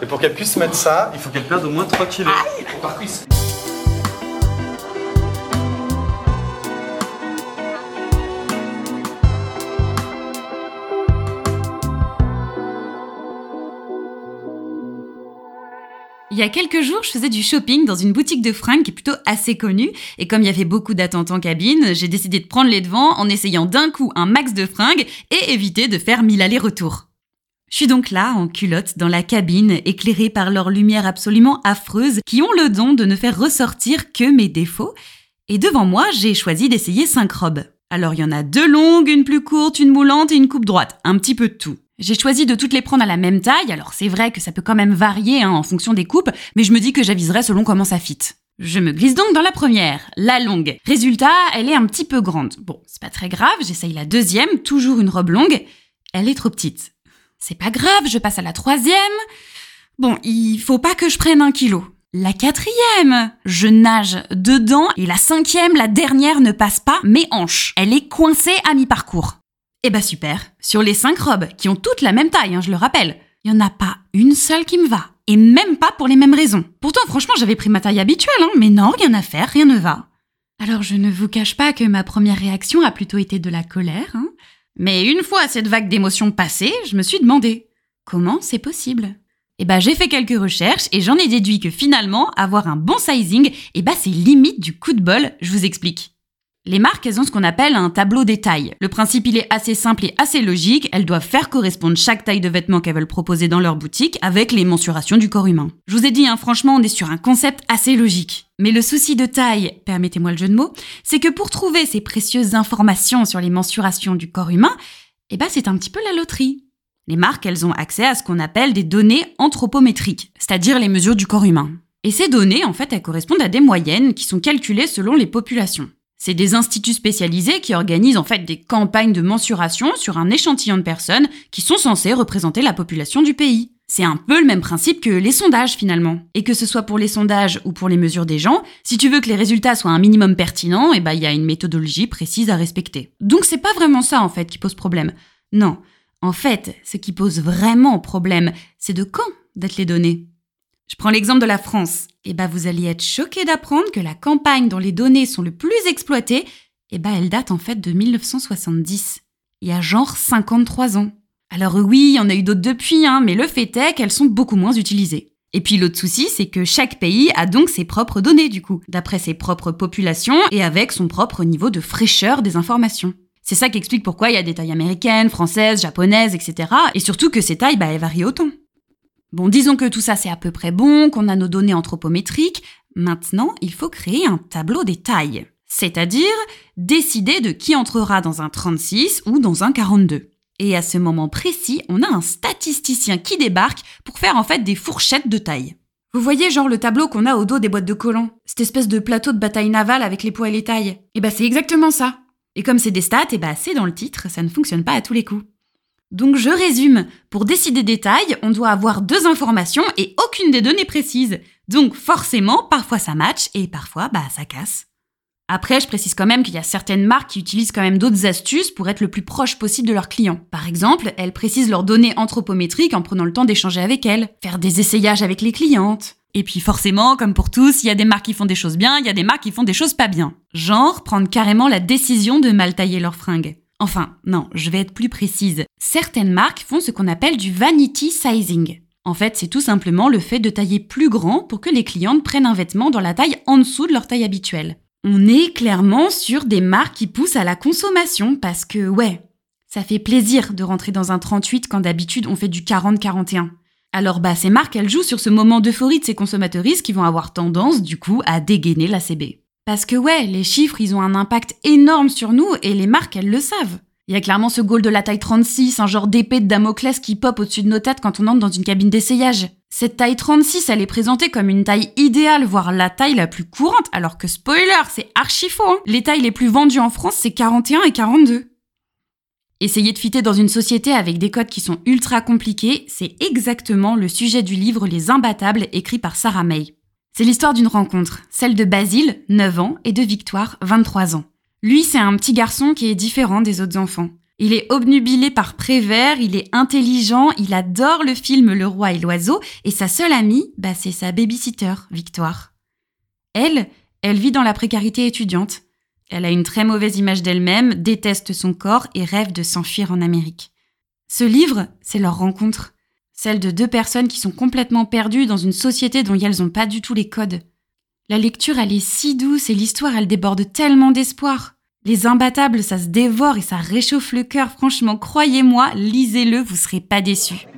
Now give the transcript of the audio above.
Et pour qu'elle puisse mettre ça, il faut qu'elle perde au moins 3 kilos. par cuisse. Il y a quelques jours, je faisais du shopping dans une boutique de fringues qui est plutôt assez connue, et comme il y avait beaucoup d'attentes en cabine, j'ai décidé de prendre les devants en essayant d'un coup un max de fringues et éviter de faire mille allers-retours. Je suis donc là, en culotte, dans la cabine, éclairée par leurs lumières absolument affreuses qui ont le don de ne faire ressortir que mes défauts, et devant moi, j'ai choisi d'essayer cinq robes. Alors il y en a deux longues, une plus courte, une moulante et une coupe droite, un petit peu de tout. J'ai choisi de toutes les prendre à la même taille, alors c'est vrai que ça peut quand même varier hein, en fonction des coupes, mais je me dis que j'aviserai selon comment ça fit. Je me glisse donc dans la première, la longue. Résultat, elle est un petit peu grande. Bon, c'est pas très grave, j'essaye la deuxième, toujours une robe longue. Elle est trop petite. C'est pas grave, je passe à la troisième. Bon, il faut pas que je prenne un kilo. La quatrième, je nage dedans et la cinquième, la dernière ne passe pas mes hanches. Elle est coincée à mi-parcours. Eh bah super. Sur les cinq robes, qui ont toutes la même taille, hein, je le rappelle, il n'y en a pas une seule qui me va. Et même pas pour les mêmes raisons. Pourtant, franchement, j'avais pris ma taille habituelle, hein, mais non, rien à faire, rien ne va. Alors je ne vous cache pas que ma première réaction a plutôt été de la colère, hein. Mais une fois cette vague d'émotions passée, je me suis demandé comment c'est possible? Eh bah j'ai fait quelques recherches et j'en ai déduit que finalement, avoir un bon sizing, eh bah c'est limite du coup de bol, je vous explique. Les marques, elles ont ce qu'on appelle un tableau des tailles. Le principe, il est assez simple et assez logique. Elles doivent faire correspondre chaque taille de vêtement qu'elles veulent proposer dans leur boutique avec les mensurations du corps humain. Je vous ai dit, hein, franchement, on est sur un concept assez logique. Mais le souci de taille, permettez-moi le jeu de mots, c'est que pour trouver ces précieuses informations sur les mensurations du corps humain, eh ben, c'est un petit peu la loterie. Les marques, elles ont accès à ce qu'on appelle des données anthropométriques, c'est-à-dire les mesures du corps humain. Et ces données, en fait, elles correspondent à des moyennes qui sont calculées selon les populations. C'est des instituts spécialisés qui organisent en fait des campagnes de mensuration sur un échantillon de personnes qui sont censées représenter la population du pays. C'est un peu le même principe que les sondages finalement. Et que ce soit pour les sondages ou pour les mesures des gens, si tu veux que les résultats soient un minimum pertinents, eh ben il y a une méthodologie précise à respecter. Donc c'est pas vraiment ça en fait qui pose problème. Non. En fait, ce qui pose vraiment problème, c'est de quand d'être les données? Je prends l'exemple de la France. Eh ben, vous allez être choqué d'apprendre que la campagne dont les données sont le plus exploitées, eh ben, elle date en fait de 1970. Il y a genre 53 ans. Alors oui, il y en a eu d'autres depuis, hein, mais le fait est qu'elles sont beaucoup moins utilisées. Et puis l'autre souci, c'est que chaque pays a donc ses propres données du coup, d'après ses propres populations et avec son propre niveau de fraîcheur des informations. C'est ça qui explique pourquoi il y a des tailles américaines, françaises, japonaises, etc. Et surtout que ces tailles, bah, elles varient autant. Bon, disons que tout ça c'est à peu près bon, qu'on a nos données anthropométriques. Maintenant, il faut créer un tableau des tailles. C'est-à-dire décider de qui entrera dans un 36 ou dans un 42. Et à ce moment précis, on a un statisticien qui débarque pour faire en fait des fourchettes de taille. Vous voyez genre le tableau qu'on a au dos des boîtes de collants Cette espèce de plateau de bataille navale avec les poids et les tailles. Et eh bah ben, c'est exactement ça. Et comme c'est des stats, et eh bah ben, c'est dans le titre, ça ne fonctionne pas à tous les coups. Donc je résume, pour décider des tailles, on doit avoir deux informations et aucune des données précises. Donc forcément, parfois ça match et parfois bah ça casse. Après, je précise quand même qu'il y a certaines marques qui utilisent quand même d'autres astuces pour être le plus proche possible de leurs clients. Par exemple, elles précisent leurs données anthropométriques en prenant le temps d'échanger avec elles, faire des essayages avec les clientes. Et puis forcément, comme pour tous, il y a des marques qui font des choses bien, il y a des marques qui font des choses pas bien. Genre, prendre carrément la décision de mal tailler leurs fringues. Enfin, non, je vais être plus précise. Certaines marques font ce qu'on appelle du vanity sizing. En fait, c'est tout simplement le fait de tailler plus grand pour que les clientes prennent un vêtement dans la taille en dessous de leur taille habituelle. On est clairement sur des marques qui poussent à la consommation parce que, ouais, ça fait plaisir de rentrer dans un 38 quand d'habitude on fait du 40-41. Alors bah ces marques, elles jouent sur ce moment d'euphorie de ces consommateuristes qui vont avoir tendance du coup à dégainer la CB. Parce que ouais, les chiffres, ils ont un impact énorme sur nous et les marques, elles le savent. Il y a clairement ce goal de la taille 36, un genre d'épée de Damoclès qui pop au-dessus de nos têtes quand on entre dans une cabine d'essayage. Cette taille 36, elle est présentée comme une taille idéale, voire la taille la plus courante, alors que spoiler, c'est archi faux. Hein. Les tailles les plus vendues en France, c'est 41 et 42. Essayer de fitter dans une société avec des codes qui sont ultra compliqués, c'est exactement le sujet du livre Les Imbattables écrit par Sarah May. C'est l'histoire d'une rencontre, celle de Basile, 9 ans, et de Victoire, 23 ans. Lui, c'est un petit garçon qui est différent des autres enfants. Il est obnubilé par Prévert, il est intelligent, il adore le film Le Roi et l'Oiseau, et sa seule amie, bah, c'est sa babysitter, Victoire. Elle, elle vit dans la précarité étudiante. Elle a une très mauvaise image d'elle-même, déteste son corps et rêve de s'enfuir en Amérique. Ce livre, c'est leur rencontre. Celle de deux personnes qui sont complètement perdues dans une société dont elles n'ont pas du tout les codes. La lecture, elle est si douce et l'histoire, elle déborde tellement d'espoir. Les imbattables, ça se dévore et ça réchauffe le cœur. Franchement, croyez-moi, lisez-le, vous serez pas déçus.